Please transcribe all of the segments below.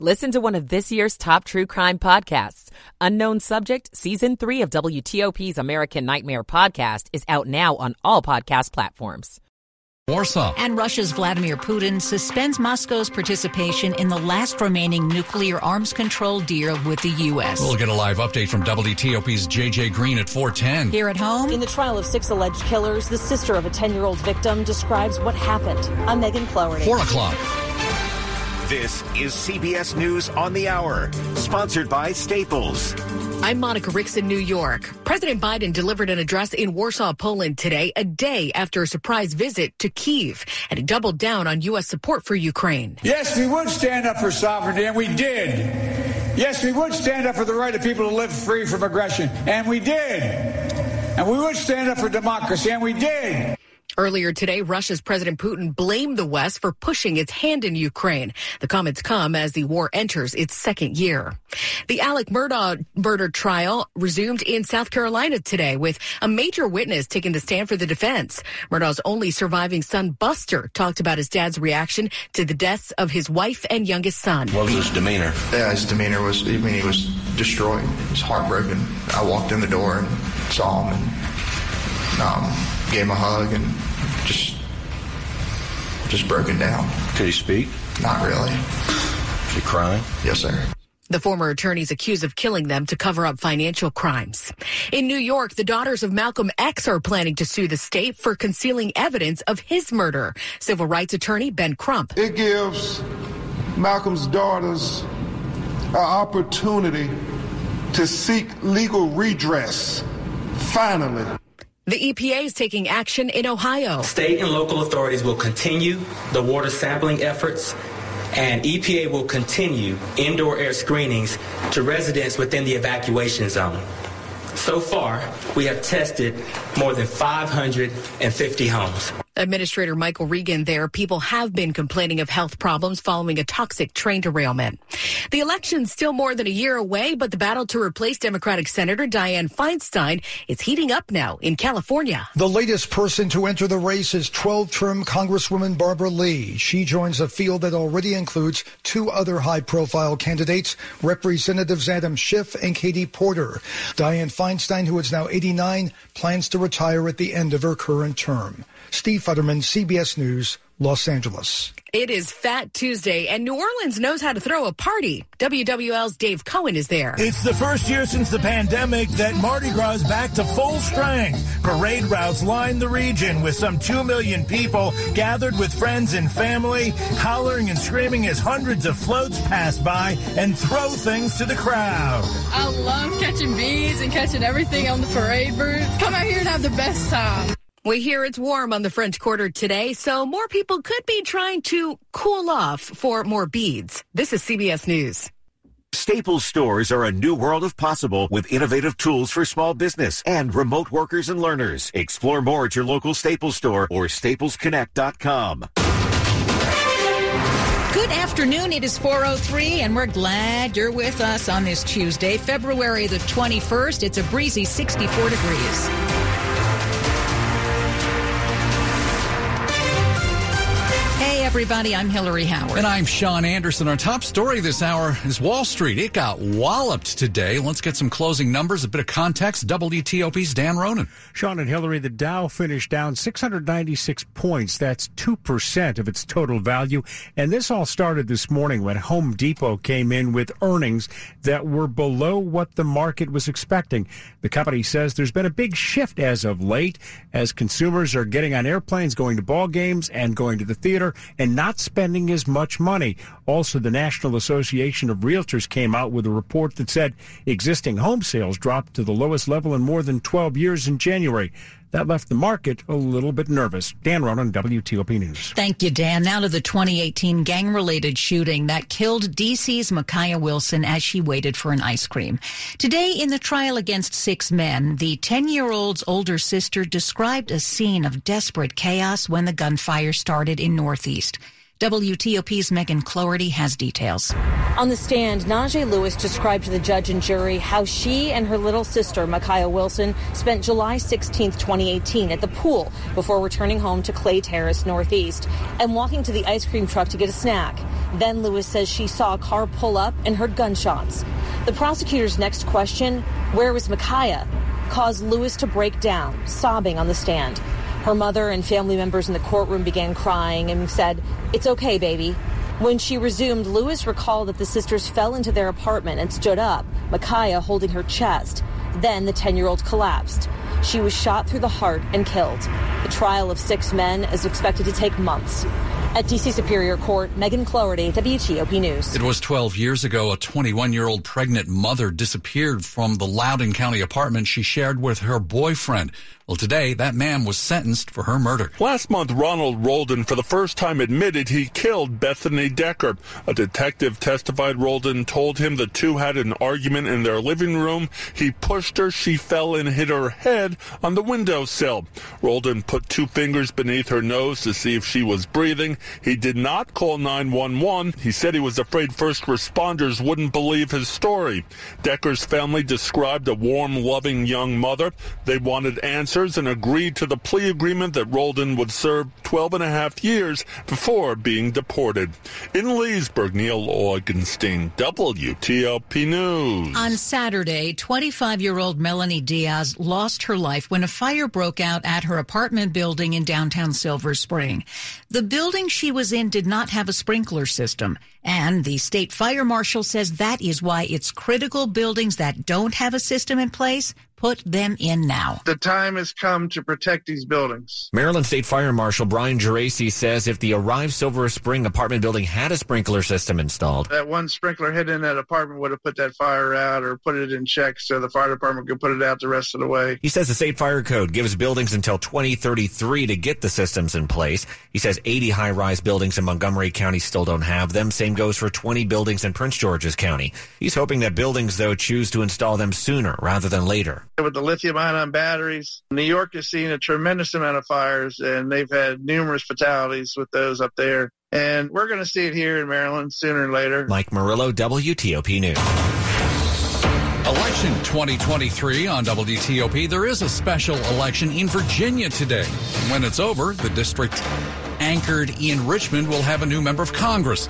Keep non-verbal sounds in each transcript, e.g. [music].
Listen to one of this year's top true crime podcasts. Unknown Subject, Season 3 of WTOP's American Nightmare podcast is out now on all podcast platforms. Warsaw. And Russia's Vladimir Putin suspends Moscow's participation in the last remaining nuclear arms control deal with the U.S. We'll get a live update from WTOP's JJ Green at 410. Here at home. In the trial of six alleged killers, the sister of a 10 year old victim describes what happened. I'm Megan Cloherty. 4 o'clock. This is CBS News on the Hour, sponsored by Staples. I'm Monica Ricks in New York. President Biden delivered an address in Warsaw, Poland today, a day after a surprise visit to Kiev, and he doubled down on U.S. support for Ukraine. Yes, we would stand up for sovereignty, and we did. Yes, we would stand up for the right of people to live free from aggression, and we did. And we would stand up for democracy, and we did. Earlier today, Russia's President Putin blamed the West for pushing its hand in Ukraine. The comments come as the war enters its second year. The Alex Murdaugh murder trial resumed in South Carolina today with a major witness taking the stand for the defense. Murdaugh's only surviving son, Buster, talked about his dad's reaction to the deaths of his wife and youngest son. What was his demeanor? Yeah, his demeanor was, I mean, he was destroyed. He was heartbroken. I walked in the door and saw him and um, gave him a hug and just just broken down. Could he speak? Not really. Was he crying? Yes, sir. The former attorneys accused of killing them to cover up financial crimes. In New York, the daughters of Malcolm X are planning to sue the state for concealing evidence of his murder. Civil rights attorney Ben Crump. It gives Malcolm's daughters an opportunity to seek legal redress. Finally. The EPA is taking action in Ohio. State and local authorities will continue the water sampling efforts, and EPA will continue indoor air screenings to residents within the evacuation zone. So far, we have tested more than 550 homes. Administrator Michael Regan there, people have been complaining of health problems following a toxic train derailment. The election's still more than a year away, but the battle to replace Democratic Senator Dianne Feinstein is heating up now in California. The latest person to enter the race is 12-term Congresswoman Barbara Lee. She joins a field that already includes two other high-profile candidates, Representatives Adam Schiff and Katie Porter. Dianne Feinstein, who is now 89, plans to retire at the end of her current term. Steve Futterman, CBS News, Los Angeles. It is Fat Tuesday, and New Orleans knows how to throw a party. WWL's Dave Cohen is there. It's the first year since the pandemic that Mardi Gras is back to full strength. Parade routes line the region with some 2 million people gathered with friends and family, hollering and screaming as hundreds of floats pass by and throw things to the crowd. I love catching bees and catching everything on the parade route. Come out here and have the best time. We hear it's warm on the French Quarter today, so more people could be trying to cool off for more beads. This is CBS News. Staples stores are a new world of possible with innovative tools for small business and remote workers and learners. Explore more at your local Staples store or staplesconnect.com. Good afternoon. It is 403 and we're glad you're with us on this Tuesday, February the 21st. It's a breezy 64 degrees. Everybody. I'm Hillary Howard. And I'm Sean Anderson. Our top story this hour is Wall Street. It got walloped today. Let's get some closing numbers, a bit of context. WTOP's Dan Ronan. Sean and Hillary, the Dow finished down 696 points. That's 2% of its total value. And this all started this morning when Home Depot came in with earnings that were below what the market was expecting. The company says there's been a big shift as of late as consumers are getting on airplanes, going to ball games, and going to the theater and not spending as much money. Also, the National Association of Realtors came out with a report that said existing home sales dropped to the lowest level in more than 12 years in January. That left the market a little bit nervous. Dan Ronan, WTOP News. Thank you, Dan. Now to the 2018 gang related shooting that killed DC's Makiyah Wilson as she waited for an ice cream. Today, in the trial against six men, the 10 year old's older sister described a scene of desperate chaos when the gunfire started in Northeast. WTOP's Megan Cloherty has details. On the stand, Najee Lewis described to the judge and jury how she and her little sister, Makiyah Wilson, spent July 16, 2018 at the pool before returning home to Clay Terrace Northeast and walking to the ice cream truck to get a snack. Then Lewis says she saw a car pull up and heard gunshots. The prosecutor's next question, where was Makiyah, caused Lewis to break down, sobbing on the stand. Her mother and family members in the courtroom began crying and said, It's okay, baby. When she resumed, Lewis recalled that the sisters fell into their apartment and stood up, Makiyah holding her chest. Then the 10 year old collapsed. She was shot through the heart and killed. The trial of six men is expected to take months. At DC Superior Court, Megan Cloherty, WTOP News. It was 12 years ago a 21 year old pregnant mother disappeared from the Loudoun County apartment she shared with her boyfriend. Well, today, that man was sentenced for her murder. Last month, Ronald Roldan for the first time admitted he killed Bethany Decker. A detective testified Roldan told him the two had an argument in their living room. He pushed her, she fell and hit her head on the windowsill. Roldan put two fingers beneath her nose to see if she was breathing. He did not call 911. He said he was afraid first responders wouldn't believe his story. Decker's family described a warm, loving young mother. They wanted answers and agreed to the plea agreement that Roldan would serve 12 and a half years before being deported. In Leesburg, Neil Augenstein, WTOP News. On Saturday, 25 year old Melanie Diaz lost her life when a fire broke out at her apartment building in downtown Silver Spring. The building she was in did not have a sprinkler system, and the state fire marshal says that is why it's critical buildings that don't have a system in place put them in now. The time has come to protect these buildings. Maryland State Fire Marshal Brian Geraci says if the arrived Silver Spring apartment building had a sprinkler system installed, that one sprinkler hit in that apartment would have put that fire out or put it in check so the fire department could put it out the rest of the way. He says the state fire code gives buildings until 2033 to get the systems in place. He says 80 high rise buildings in Montgomery County still don't have them. Same goes for 20 buildings in Prince George's County. He's hoping that buildings, though, choose to install them sooner rather than later. With the lithium ion batteries, New York has seen a tremendous amount of fires and they've had numerous fatalities with those up there. And we're going to see it here in Maryland sooner or later. Mike Murillo, WTOP News. Election 2023 on WTOP. There is a special election in Virginia today. When it's over, the district anchored in Richmond will have a new member of Congress.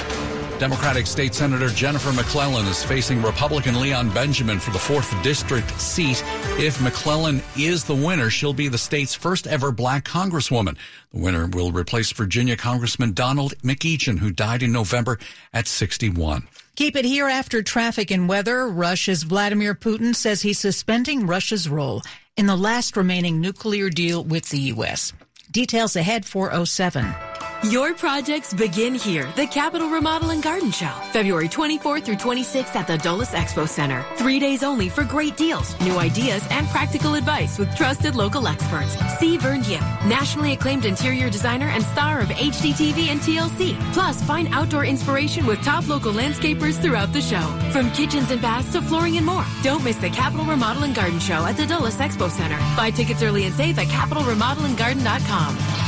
Democratic State Senator Jennifer McClellan is facing Republican Leon Benjamin for the 4th District seat. If McClellan is the winner, she'll be the state's first ever black congresswoman. The winner will replace Virginia Congressman Donald McEachin, who died in November at 61. Keep it here after traffic and weather. Russia's Vladimir Putin says he's suspending Russia's role in the last remaining nuclear deal with the U.S. Details ahead 407. Your projects begin here. The Capital Remodel and Garden Show, February 24th through 26th at the Dulles Expo Center. Three days only for great deals, new ideas, and practical advice with trusted local experts. See Vern Yip, nationally acclaimed interior designer and star of HGTV and TLC. Plus, find outdoor inspiration with top local landscapers throughout the show. From kitchens and baths to flooring and more. Don't miss the Capital Remodel and Garden Show at the Dulles Expo Center. Buy tickets early and save at CapitolRemodelandGarden.com.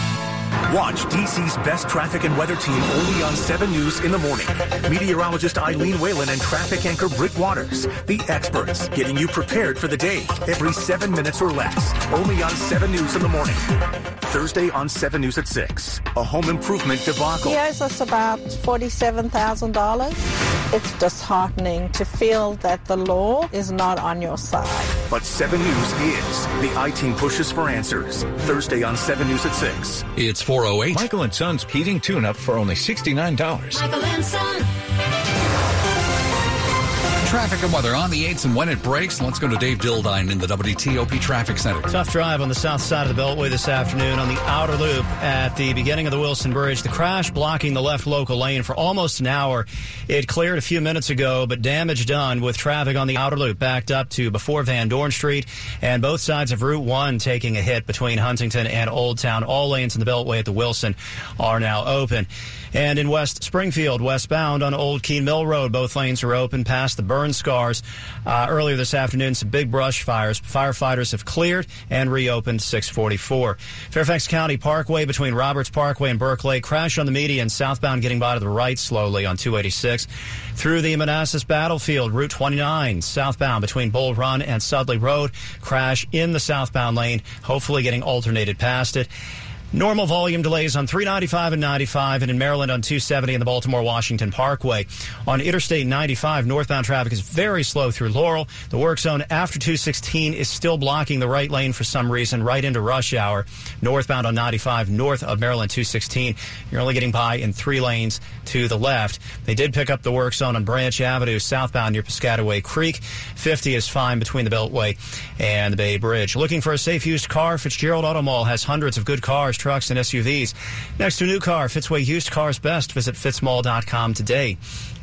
Watch DC's best traffic and weather team only on 7 News in the morning. Meteorologist Eileen Whalen and traffic anchor Britt Waters, the experts, getting you prepared for the day every seven minutes or less. Only on 7 News in the morning. Thursday on 7 News at 6. A home improvement debacle. He owes us about $47,000. It's disheartening to feel that the law is not on your side. But 7 News is. The I Team pushes for answers. Thursday on 7 News at 6. It's 408. Michael and Son's heating tune up for only $69. Michael and Son. Traffic and weather on the 8s and when it breaks. Let's go to Dave Dildine in the WTOP Traffic Center. Tough drive on the south side of the Beltway this afternoon on the outer loop at the beginning of the Wilson Bridge. The crash blocking the left local lane for almost an hour. It cleared a few minutes ago, but damage done with traffic on the outer loop backed up to before Van Dorn Street and both sides of Route 1 taking a hit between Huntington and Old Town. All lanes in the Beltway at the Wilson are now open. And in West Springfield, westbound on Old Keene Mill Road, both lanes are open past the burn scars. Uh, earlier this afternoon, some big brush fires. Firefighters have cleared and reopened 644. Fairfax County Parkway between Roberts Parkway and Burke Lake. Crash on the median southbound getting by to the right slowly on 286. Through the Manassas Battlefield, Route 29 southbound between Bull Run and Sudley Road. Crash in the southbound lane, hopefully getting alternated past it. Normal volume delays on 395 and 95 and in Maryland on 270 and the Baltimore Washington Parkway. On Interstate 95, northbound traffic is very slow through Laurel. The work zone after 216 is still blocking the right lane for some reason right into rush hour. Northbound on 95 north of Maryland 216. You're only getting by in three lanes to the left. They did pick up the work zone on Branch Avenue southbound near Piscataway Creek. 50 is fine between the Beltway and the Bay Bridge. Looking for a safe used car? Fitzgerald Auto Mall has hundreds of good cars trucks, and SUVs. Next to a new car, Fitzway Used Cars Best. Visit fitzmall.com today.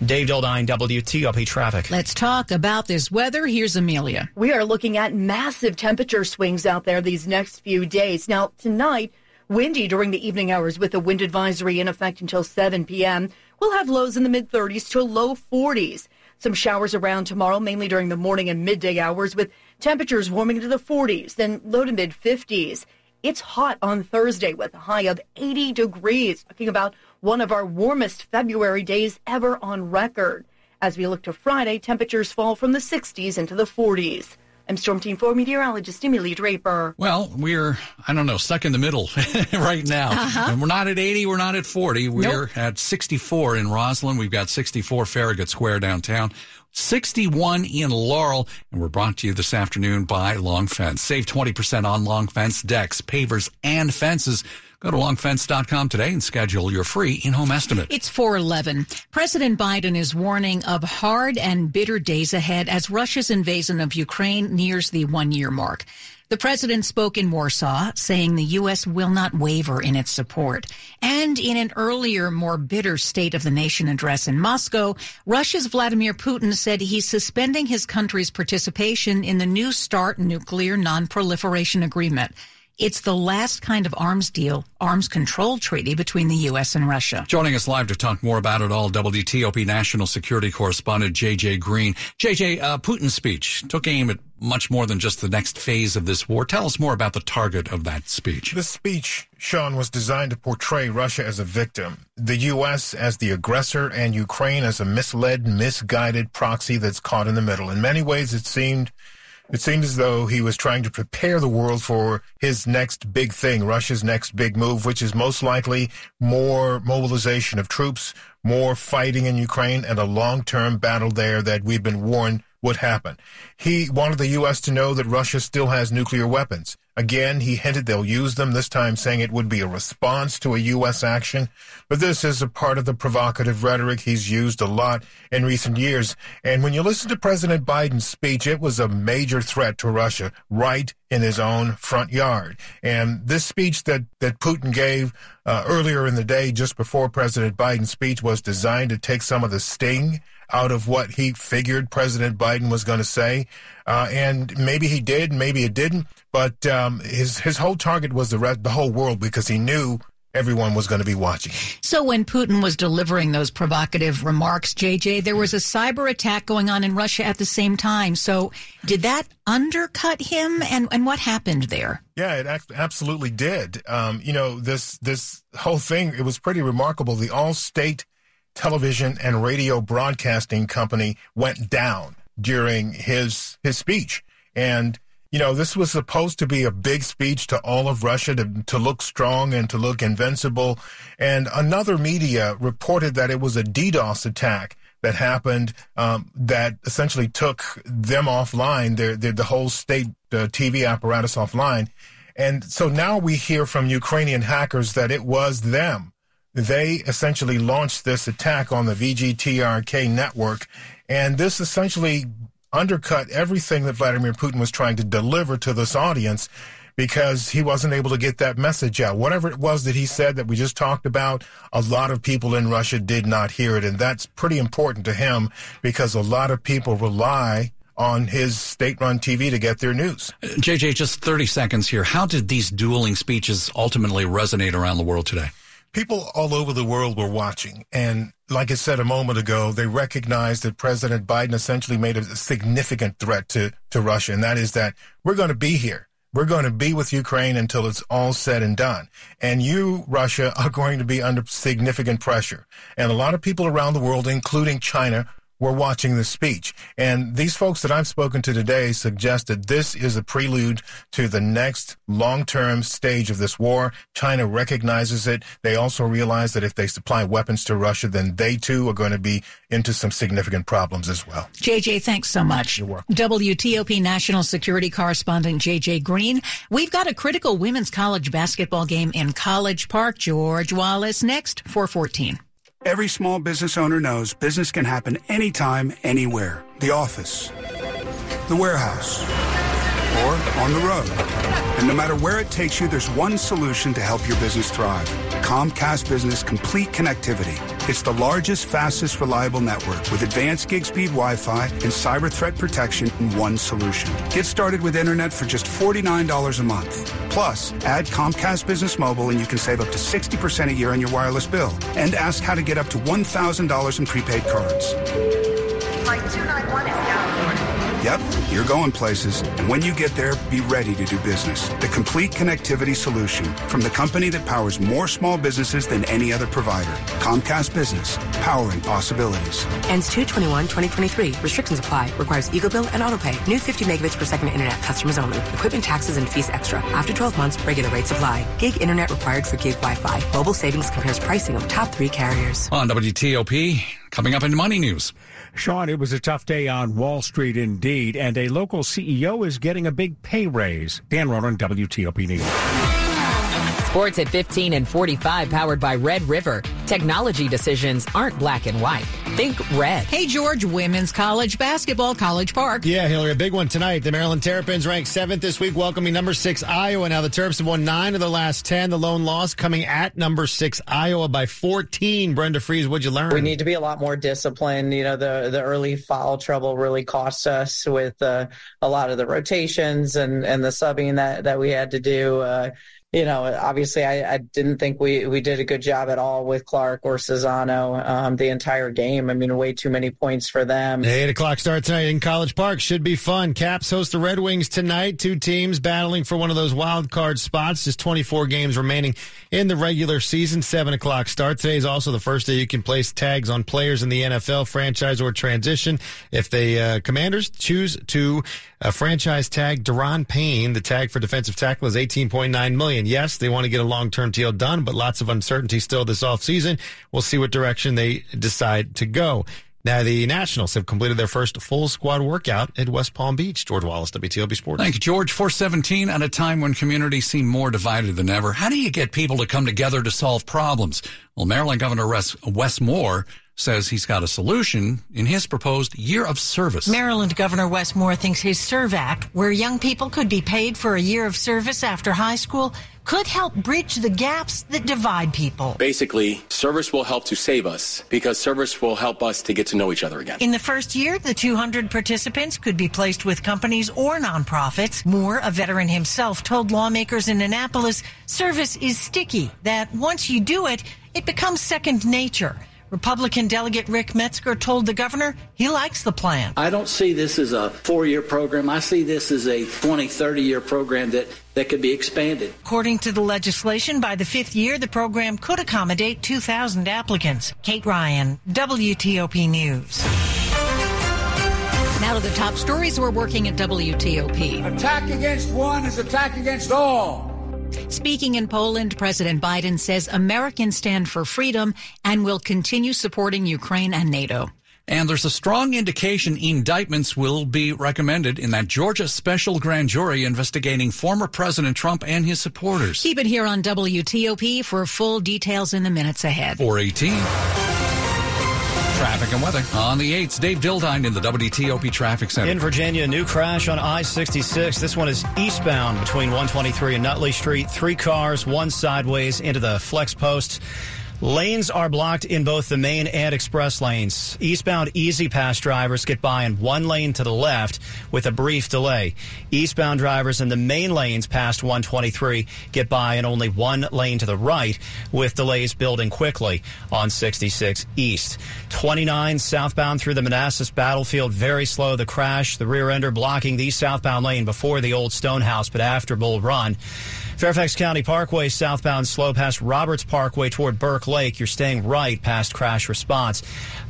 Dave Dildine, WTOP Traffic. Let's talk about this weather. Here's Amelia. We are looking at massive temperature swings out there these next few days. Now, tonight, windy during the evening hours with a wind advisory in effect until 7 p.m. We'll have lows in the mid 30s to low 40s. Some showers around tomorrow, mainly during the morning and midday hours, with temperatures warming to the 40s, then low to mid 50s. It's hot on Thursday with a high of 80 degrees, talking about one of our warmest February days ever on record. As we look to Friday, temperatures fall from the 60s into the 40s. I'm Storm Team 4 meteorologist Amelia Draper. Well, we're, I don't know, stuck in the middle [laughs] right now. Uh-huh. And we're not at 80, we're not at 40. We're at 64 in Rosslyn. We've got 64 Farragut Square downtown. 61 in Laurel, and we're brought to you this afternoon by Long Fence. Save 20% on Long Fence decks, pavers, and fences. Go to longfence.com today and schedule your free in-home estimate. It's 411. President Biden is warning of hard and bitter days ahead as Russia's invasion of Ukraine nears the one-year mark. The president spoke in Warsaw, saying the U.S. will not waver in its support. And in an earlier, more bitter State of the Nation address in Moscow, Russia's Vladimir Putin said he's suspending his country's participation in the New START nuclear non-proliferation agreement. It's the last kind of arms deal, arms control treaty between the U.S. and Russia. Joining us live to talk more about it all, WTOP national security correspondent J.J. Green. J.J., uh, Putin's speech took aim at much more than just the next phase of this war. Tell us more about the target of that speech. The speech, Sean, was designed to portray Russia as a victim, the U.S. as the aggressor, and Ukraine as a misled, misguided proxy that's caught in the middle. In many ways, it seemed it seemed as though he was trying to prepare the world for his next big thing, Russia's next big move, which is most likely more mobilization of troops, more fighting in Ukraine, and a long-term battle there that we've been warned would happen. He wanted the U.S. to know that Russia still has nuclear weapons. Again, he hinted they'll use them, this time saying it would be a response to a U.S. action. But this is a part of the provocative rhetoric he's used a lot in recent years. And when you listen to President Biden's speech, it was a major threat to Russia right in his own front yard. And this speech that, that Putin gave uh, earlier in the day, just before President Biden's speech, was designed to take some of the sting out of what he figured President Biden was going to say. Uh, and maybe he did, maybe it didn't. But um, his his whole target was the rest, the whole world because he knew everyone was going to be watching. So when Putin was delivering those provocative remarks, JJ, there was a cyber attack going on in Russia at the same time. So did that undercut him? And and what happened there? Yeah, it absolutely did. Um, you know, this this whole thing it was pretty remarkable. The all state television and radio broadcasting company went down during his his speech and you know, this was supposed to be a big speech to all of Russia to, to look strong and to look invincible. And another media reported that it was a DDoS attack that happened um, that essentially took them offline, their, their, the whole state uh, TV apparatus offline. And so now we hear from Ukrainian hackers that it was them. They essentially launched this attack on the VGTRK network. And this essentially undercut everything that Vladimir Putin was trying to deliver to this audience because he wasn't able to get that message out. Whatever it was that he said that we just talked about, a lot of people in Russia did not hear it. And that's pretty important to him because a lot of people rely on his state run TV to get their news. Uh, JJ, just 30 seconds here. How did these dueling speeches ultimately resonate around the world today? People all over the world were watching. And like I said a moment ago, they recognized that President Biden essentially made a significant threat to, to Russia. And that is that we're going to be here. We're going to be with Ukraine until it's all said and done. And you, Russia, [laughs] are going to be under significant pressure. And a lot of people around the world, including China, were watching the speech. And these folks that I've spoken to today suggest that this is a prelude to the next long-term stage of this war. China recognizes it. They also realize that if they supply weapons to Russia, then they too are going to be into some significant problems as well. JJ, thanks so much. You're welcome. WTOP national security correspondent JJ Green. We've got a critical women's college basketball game in College Park. George Wallace next, 414. Every small business owner knows business can happen anytime, anywhere. The office, the warehouse, or on the road. And no matter where it takes you, there's one solution to help your business thrive. Comcast Business Complete Connectivity. It's the largest, fastest, reliable network with advanced gig speed Wi-Fi and cyber threat protection in one solution. Get started with internet for just $49 a month. Plus, add Comcast Business Mobile and you can save up to 60% a year on your wireless bill. And ask how to get up to $1,000 in prepaid cards. Flight 291 you're going places. And when you get there, be ready to do business. The complete connectivity solution from the company that powers more small businesses than any other provider. Comcast Business, powering possibilities. Ends 221-2023. Restrictions apply. Requires Eagle Bill and AutoPay. New 50 megabits per second internet. Customers only. Equipment taxes and fees extra. After 12 months, regular rates apply. Gig internet required for gig Wi-Fi. Mobile savings compares pricing of top three carriers. On WTOP, coming up in Money News. Sean, it was a tough day on Wall Street indeed, and a local CEO is getting a big pay raise. Dan Ronan, WTOP News. Sports at 15 and 45, powered by Red River. Technology decisions aren't black and white. Think red. Hey, George, women's college basketball, College Park. Yeah, Hillary, a big one tonight. The Maryland Terrapins ranked seventh this week, welcoming number six Iowa. Now the Terps have won nine of the last ten. The lone loss coming at number six Iowa by 14. Brenda Frese, what'd you learn? We need to be a lot more disciplined. You know, the the early foul trouble really cost us with uh, a lot of the rotations and and the subbing that that we had to do. Uh, you know, obviously, I, I, didn't think we, we did a good job at all with Clark or Czinano um, the entire game. I mean, way too many points for them. Eight o'clock start tonight in College Park should be fun. Caps host the Red Wings tonight. Two teams battling for one of those wild card spots. Just 24 games remaining in the regular season. Seven o'clock start. Today is also the first day you can place tags on players in the NFL franchise or transition. If the uh, Commanders choose to uh, franchise tag Daron Payne, the tag for defensive tackle is 18.9 million. Yes, they want to get a long-term deal done, but lots of uncertainty still this offseason. We'll see what direction they decide to go. Now, the Nationals have completed their first full squad workout at West Palm Beach. George Wallace, WTOP Sports. Thank you, George. 417 at a time when communities seem more divided than ever. How do you get people to come together to solve problems? Well, Maryland Governor Wes Moore says he's got a solution in his proposed year of service. Maryland Governor Wes Moore thinks his ServAct, where young people could be paid for a year of service after high school, could help bridge the gaps that divide people. Basically, service will help to save us because service will help us to get to know each other again. In the first year, the 200 participants could be placed with companies or nonprofits. Moore, a veteran himself, told lawmakers in Annapolis service is sticky, that once you do it, it becomes second nature. Republican delegate Ric Metzgar told the governor he likes the plan. I don't see this as a four year program. I see this as a 20, 30 year program that, that could be expanded. According to the legislation, by the fifth year, the program could accommodate 2,000 applicants. Kate Ryan, WTOP News. Now to the top stories we're working at WTOP. Attack against one is attack against all. Speaking in Poland, President Biden says Americans stand for freedom and will continue supporting Ukraine and NATO. And there's a strong indication indictments will be recommended in that Georgia special grand jury investigating former President Trump and his supporters. Keep it here on WTOP for full details in the minutes ahead. 418. Traffic and weather on the 8th. Dave Dildine in the WTOP Traffic Center. In Virginia, new crash on I 66. This one is eastbound between 123 and Nutley Street. Three cars, one sideways into the flex post. Lanes are blocked in both the main and express lanes. Eastbound E-ZPass drivers get by in one lane to the left with a brief delay. Eastbound drivers in the main lanes past 123 get by in only one lane to the right with delays building quickly on 66 East. 29 southbound through the Manassas battlefield, very slow. The crash, the rear ender blocking the southbound lane before the old Stonehouse, but after Bull Run. Fairfax County Parkway southbound slow past Roberts Parkway toward Burke Lake. You're staying right past crash response.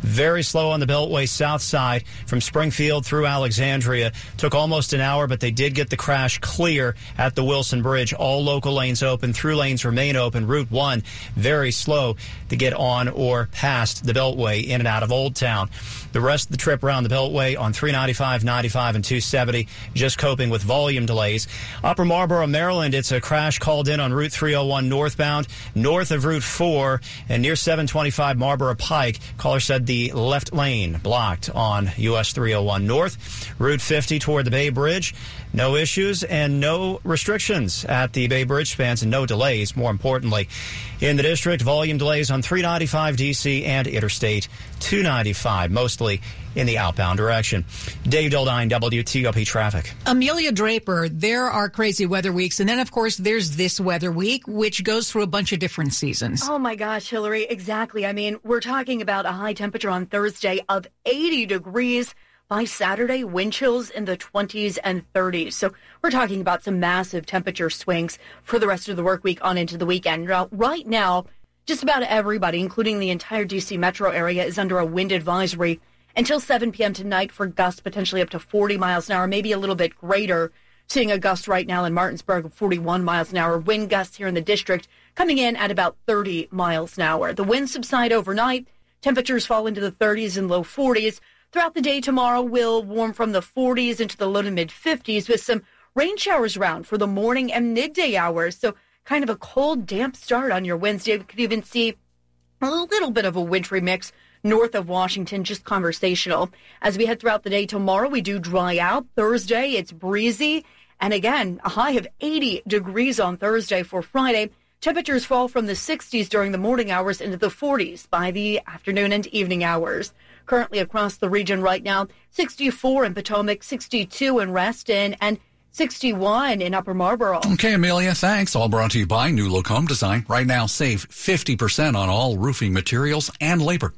Very slow on the Beltway south side from Springfield through Alexandria. Took almost an hour, but they did get the crash clear at the Wilson Bridge. All local lanes open. Through lanes remain open. Route 1 very slow to get on or past the Beltway in and out of Old Town. The rest of the trip around the Beltway on 395, 95, and 270 just coping with volume delays. Upper Marlboro, Maryland, it's a crash called in on Route 301 northbound, north of Route 4 and near 725 Marlboro Pike. Caller said the left lane blocked on US 301 north. Route 50 toward the Bay Bridge. No issues and no restrictions at the Bay Bridge spans and no delays, more importantly. In the district, volume delays on 395 DC and Interstate 295, mostly in the outbound direction. Dave Dildine, WTOP Traffic. Amelia Draper, there are crazy weather weeks. And then, of course, there's this weather week, which goes through a bunch of different seasons. Oh my gosh, Hillary, exactly. I mean, we're talking about a high temperature on Thursday of 80 degrees by Saturday, wind chills in the 20s and 30s. So we're talking about some massive temperature swings for the rest of the work week on into the weekend. Now, right now, just about everybody, including the entire DC metro area, is under a wind advisory until 7 p.m. tonight for gusts potentially up to 40 miles an hour, maybe a little bit greater. Seeing a gust right now in Martinsburg of 41 miles an hour. Wind gusts here in the district coming in at about 30 miles an hour. The winds subside overnight. Temperatures fall into the 30s and low 40s. Throughout the day tomorrow We'll warm from the 40s into the low to mid 50s with some rain showers around for the morning and midday hours. So kind of a cold, damp start on your Wednesday. We could even see a little bit of a wintry mix north of Washington, just conversational. As we head throughout the day tomorrow, we do dry out. Thursday, it's breezy. And again, a high of 80 degrees on Thursday for Friday. Temperatures fall from the 60s during the morning hours into the 40s by the afternoon and evening hours currently across the region right now 64 in Potomac, 62 in Reston, and 61 in Upper Marlboro. Okay, Amelia, thanks. All brought to you by New Look Home Design. Right now, save 50% on all roofing materials and labor.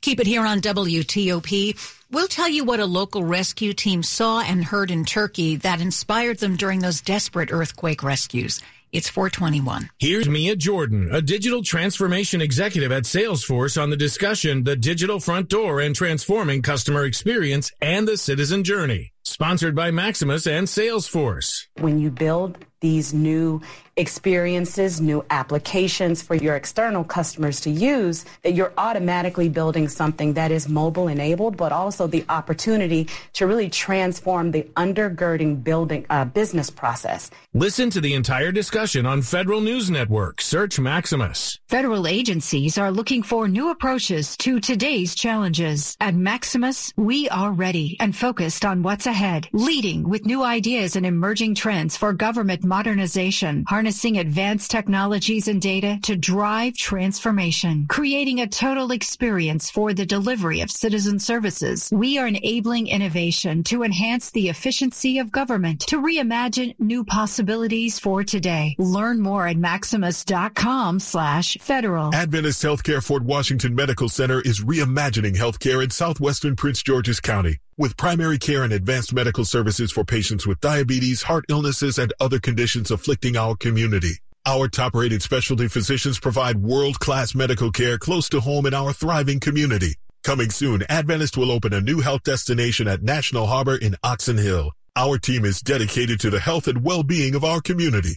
Keep it here on WTOP. We'll tell you what a local rescue team saw and heard in Turkey that inspired them during those desperate earthquake rescues. It's 421. Here's Mia Jordan, a digital transformation executive at Salesforce on the discussion, the digital front door and transforming customer experience and the citizen journey. Sponsored by Maximus and Salesforce. When you build these new experiences, new applications for your external customers to use, that you're automatically building something that is mobile enabled, but also the opportunity to really transform the undergirding building uh, business process. Listen to the entire discussion on Federal News Network. Search Maximus. Federal agencies are looking for new approaches to today's challenges. At Maximus, we are ready and focused on what's ahead, leading with new ideas and emerging trends for government modernization, harnessing advanced technologies and data to drive transformation, creating a total experience for the delivery of citizen services. We are enabling innovation to enhance the efficiency of government, to reimagine new possibilities for today. Learn more at maximus.com slash federal. Adventist Healthcare Fort Washington Medical Center is reimagining healthcare in southwestern Prince George's County with primary care and advanced medical services for patients with diabetes, heart illnesses, and other conditions afflicting our community. Our top-rated specialty physicians provide world-class medical care close to home in our thriving community. Coming soon, Adventist will open a new health destination at National Harbor in Oxon Hill. Our team is dedicated to the health and well-being of our community.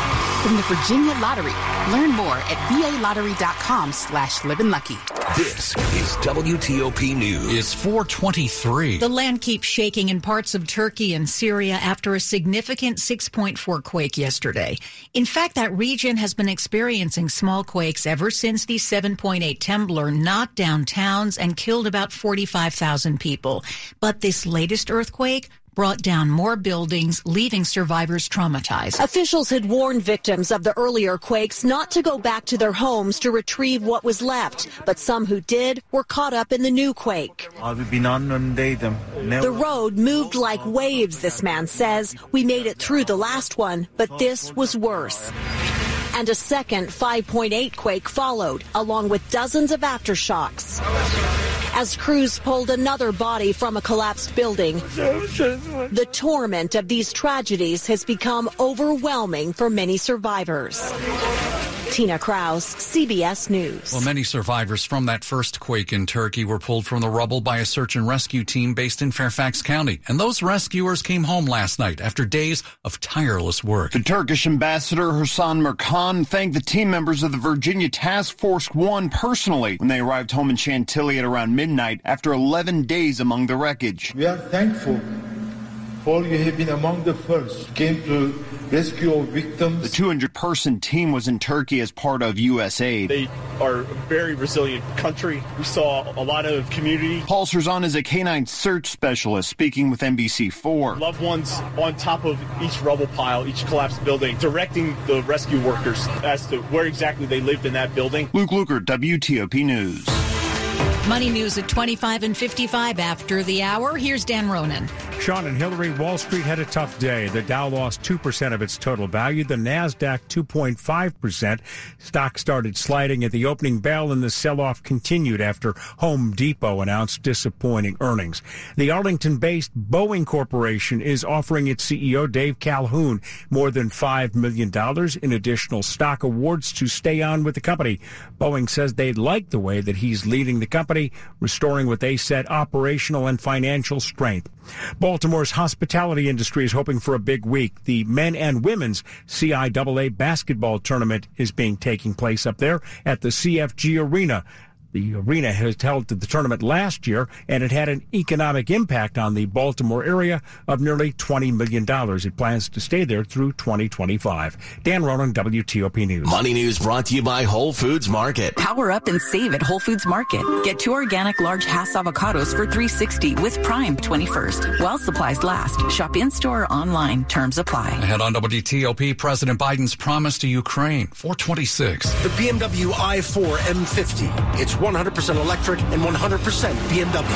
from the Virginia Lottery. Learn more at valottery.com slash live living lucky. This is WTOP News. It's 423. The land keeps shaking in parts of Turkey and Syria after a significant 6.4 quake yesterday. In fact, that region has been experiencing small quakes ever since the 7.8 temblor knocked down towns and killed about 45,000 people. But this latest earthquake brought down more buildings, leaving survivors traumatized. Officials had warned victims of the earlier quakes not to go back to their homes to retrieve what was left, but some who did were caught up in the new quake. The road moved like waves, this man says. We made it through the last one, but this was worse. And a second 5.8 quake followed, along with dozens of aftershocks. As crews pulled another body from a collapsed building, the torment of these tragedies has become overwhelming for many survivors. Tina Kraus, CBS News. Well, many survivors from that first quake in Turkey were pulled from the rubble by a search and rescue team based in Fairfax County. And those rescuers came home last night after days of tireless work. The Turkish ambassador Hasan Mercan thanked the team members of the Virginia Task Force 1 personally when they arrived home in Chantilly at around midnight after 11 days among the wreckage. We are thankful for you have been among the first came to rescue our victims. The 200 person team was in Turkey as part of USAID. They are a very resilient country. We saw a lot of community. Paul Serzon is a canine search specialist speaking with NBC4. Loved ones on top of each rubble pile, each collapsed building, directing the rescue workers as to where exactly they lived in that building. Luke Lukert, WTOP News. Money news at 25 and 55 after the hour. Here's Dan Ronan. Sean and Hillary, Wall Street had a tough day. The Dow lost 2% of its total value. The NASDAQ 2.5%. Stock started sliding at the opening bell and the sell-off continued after Home Depot announced disappointing earnings. The Arlington-based Boeing Corporation is offering its CEO Dave Calhoun more than $5 million in additional stock awards to stay on with the company. Boeing says they like the way that he's leading the company, restoring what they said operational and financial strength. Baltimore's hospitality industry is hoping for a big week. The men and women's CIAA basketball tournament is being taking place up there at the CFG Arena. The arena has held the tournament last year, and it had an economic impact on the Baltimore area of nearly $20 million. It plans to stay there through 2025. Dan Ronan, WTOP News. Money News brought to you by Whole Foods Market. Power up and save at Whole Foods Market. Get two organic large Hass avocados for 360 with Prime 21st. While supplies last. Shop in-store or online. Terms apply. Ahead on WTOP, President Biden's promise to Ukraine. 426. The BMW i4 M50. It's 100% electric and 100% BMW.